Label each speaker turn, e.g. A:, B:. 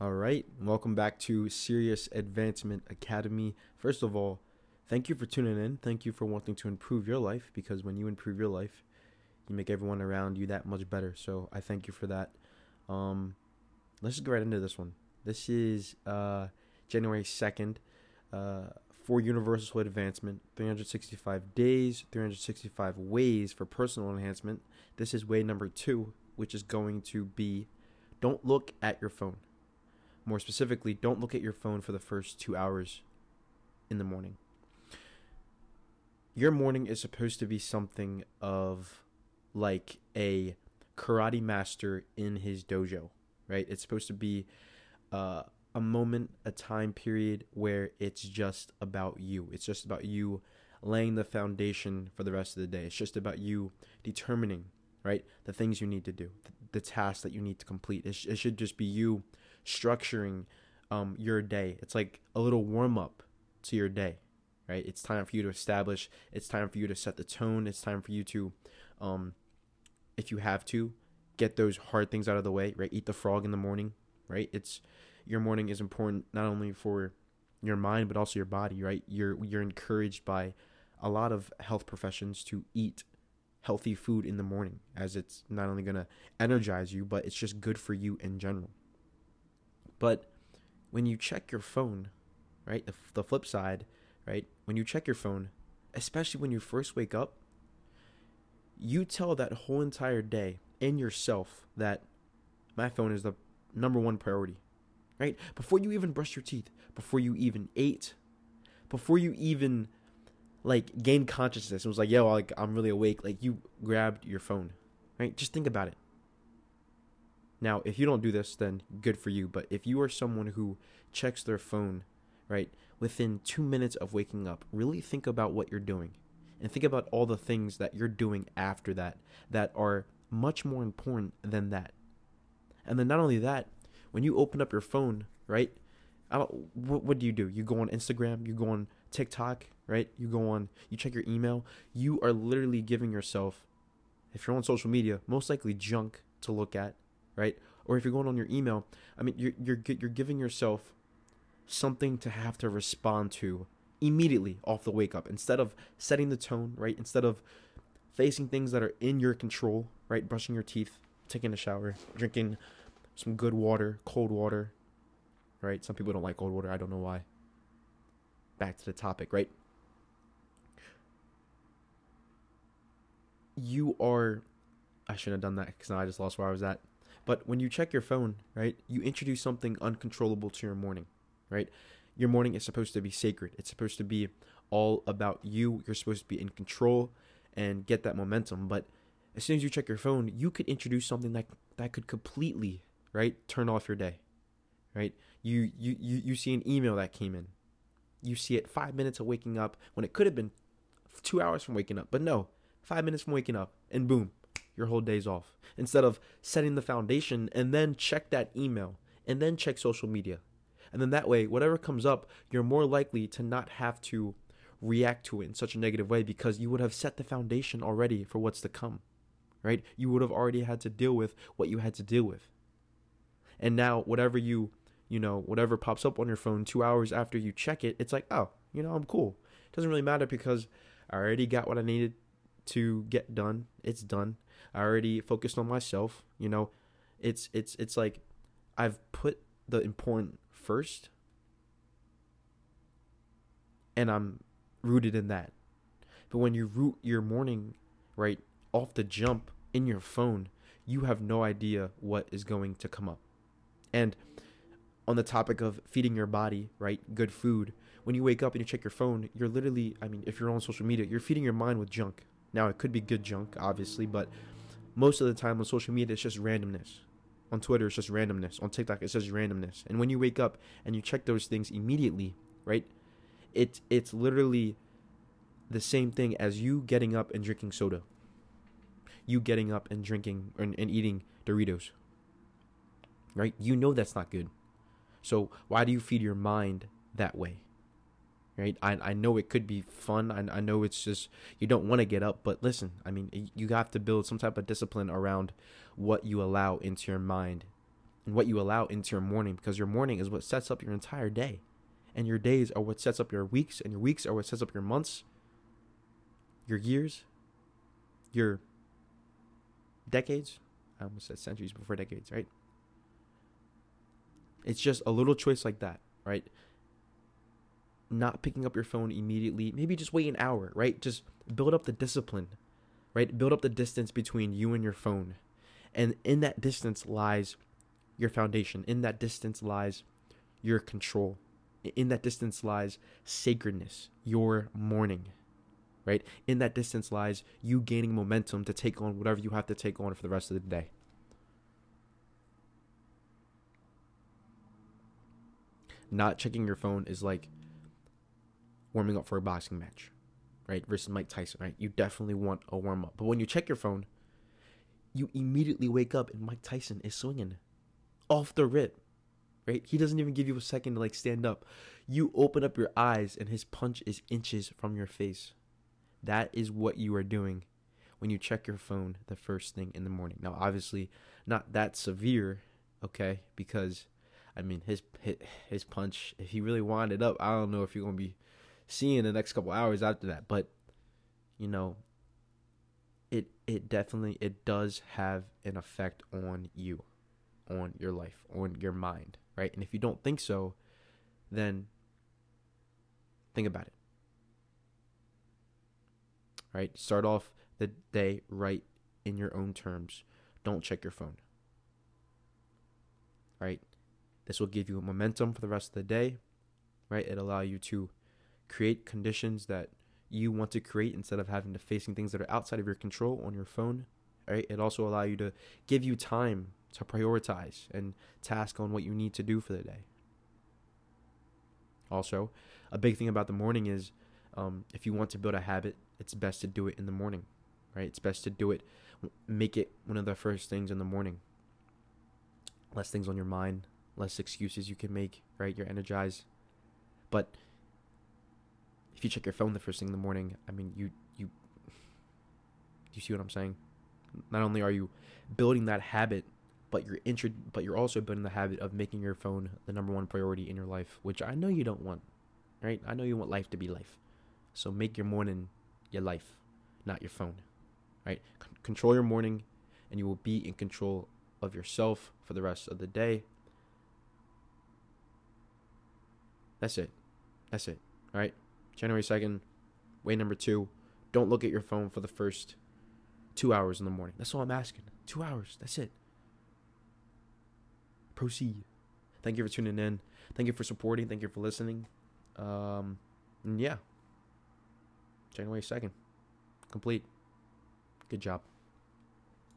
A: All right, welcome back to Serious Advancement Academy. First of all, thank you for tuning in. Thank you for wanting to improve your life because when you improve your life, you make everyone around you that much better. So I thank you for that. Um, let's just go right into this one. This is uh, January 2nd uh, for Universal Advancement 365 days, 365 ways for personal enhancement. This is way number two, which is going to be don't look at your phone. More specifically, don't look at your phone for the first two hours in the morning. Your morning is supposed to be something of like a karate master in his dojo, right? It's supposed to be uh, a moment, a time period where it's just about you. It's just about you laying the foundation for the rest of the day. It's just about you determining, right, the things you need to do, the, the tasks that you need to complete. It, sh- it should just be you structuring um, your day. It's like a little warm up to your day, right? It's time for you to establish. It's time for you to set the tone. It's time for you to, um, if you have to, get those hard things out of the way, right? Eat the frog in the morning, right? It's your morning is important not only for your mind but also your body, right? You're you're encouraged by a lot of health professions to eat healthy food in the morning as it's not only going to energize you but it's just good for you in general. But when you check your phone, right? The, the flip side, right? When you check your phone, especially when you first wake up, you tell that whole entire day in yourself that my phone is the number one priority, right? Before you even brush your teeth, before you even ate, before you even like gained consciousness, it was like, yo, like I'm really awake. Like you grabbed your phone, right? Just think about it. Now, if you don't do this, then good for you. But if you are someone who checks their phone, right, within two minutes of waking up, really think about what you're doing. And think about all the things that you're doing after that that are much more important than that. And then not only that, when you open up your phone, right, what, what do you do? You go on Instagram, you go on TikTok, right? You go on, you check your email. You are literally giving yourself, if you're on social media, most likely junk to look at right? Or if you're going on your email, I mean, you're you're you're giving yourself something to have to respond to immediately off the wake up instead of setting the tone, right? Instead of facing things that are in your control, right? Brushing your teeth, taking a shower, drinking some good water, cold water, right? Some people don't like cold water. I don't know why. Back to the topic, right? You are. I shouldn't have done that because I just lost where I was at. But when you check your phone, right, you introduce something uncontrollable to your morning, right? Your morning is supposed to be sacred. It's supposed to be all about you. You're supposed to be in control and get that momentum. But as soon as you check your phone, you could introduce something that that could completely, right, turn off your day. Right? You you you, you see an email that came in. You see it five minutes of waking up when it could have been two hours from waking up. But no, five minutes from waking up, and boom, your whole day's off instead of setting the foundation and then check that email and then check social media. And then that way, whatever comes up, you're more likely to not have to react to it in such a negative way because you would have set the foundation already for what's to come, right? You would have already had to deal with what you had to deal with. And now, whatever you, you know, whatever pops up on your phone two hours after you check it, it's like, oh, you know, I'm cool. It doesn't really matter because I already got what I needed to get done. It's done. I already focused on myself. You know, it's it's it's like I've put the important first, and I'm rooted in that. But when you root your morning right off the jump in your phone, you have no idea what is going to come up. And on the topic of feeding your body, right, good food, when you wake up and you check your phone, you're literally, I mean, if you're on social media, you're feeding your mind with junk. Now, it could be good junk, obviously, but most of the time on social media, it's just randomness. On Twitter, it's just randomness. On TikTok, it's just randomness. And when you wake up and you check those things immediately, right? It it's literally the same thing as you getting up and drinking soda. You getting up and drinking and, and eating Doritos. Right? You know that's not good. So why do you feed your mind that way? Right? I, I know it could be fun. I, I know it's just you don't want to get up, but listen, I mean, you have to build some type of discipline around what you allow into your mind and what you allow into your morning because your morning is what sets up your entire day. And your days are what sets up your weeks, and your weeks are what sets up your months, your years, your decades. I almost said centuries before decades, right? It's just a little choice like that, right? Not picking up your phone immediately, maybe just wait an hour, right? Just build up the discipline, right? Build up the distance between you and your phone. And in that distance lies your foundation. In that distance lies your control. In that distance lies sacredness, your morning, right? In that distance lies you gaining momentum to take on whatever you have to take on for the rest of the day. Not checking your phone is like warming up for a boxing match, right? Versus Mike Tyson, right? You definitely want a warm up. But when you check your phone, you immediately wake up and Mike Tyson is swinging off the rip, right? He doesn't even give you a second to like stand up. You open up your eyes and his punch is inches from your face. That is what you are doing when you check your phone the first thing in the morning. Now, obviously, not that severe, okay? Because I mean, his his punch, if he really wound it up, I don't know if you're gonna be seeing the next couple hours after that. But you know, it it definitely it does have an effect on you on your life, on your mind, right? And if you don't think so, then think about it. Right? Start off the day right in your own terms. Don't check your phone. Right? This will give you momentum for the rest of the day. Right? It allow you to create conditions that you want to create instead of having to facing things that are outside of your control on your phone. Right? It also allow you to give you time to prioritize and task on what you need to do for the day. Also, a big thing about the morning is um, if you want to build a habit, it's best to do it in the morning, right? It's best to do it, make it one of the first things in the morning. Less things on your mind, less excuses you can make, right? You're energized. But you check your phone the first thing in the morning, I mean, you you you see what I'm saying? Not only are you building that habit but you're intro- but you're also building the habit of making your phone the number one priority in your life, which I know you don't want, right? I know you want life to be life. So make your morning your life, not your phone, right? C- control your morning and you will be in control of yourself for the rest of the day. That's it. That's it. All right. January 2nd, way number two. Don't look at your phone for the first two hours in the morning. That's all I'm asking. Two hours. That's it proceed. Thank you for tuning in. Thank you for supporting. Thank you for listening. Um, yeah. January 2nd. Complete. Good job.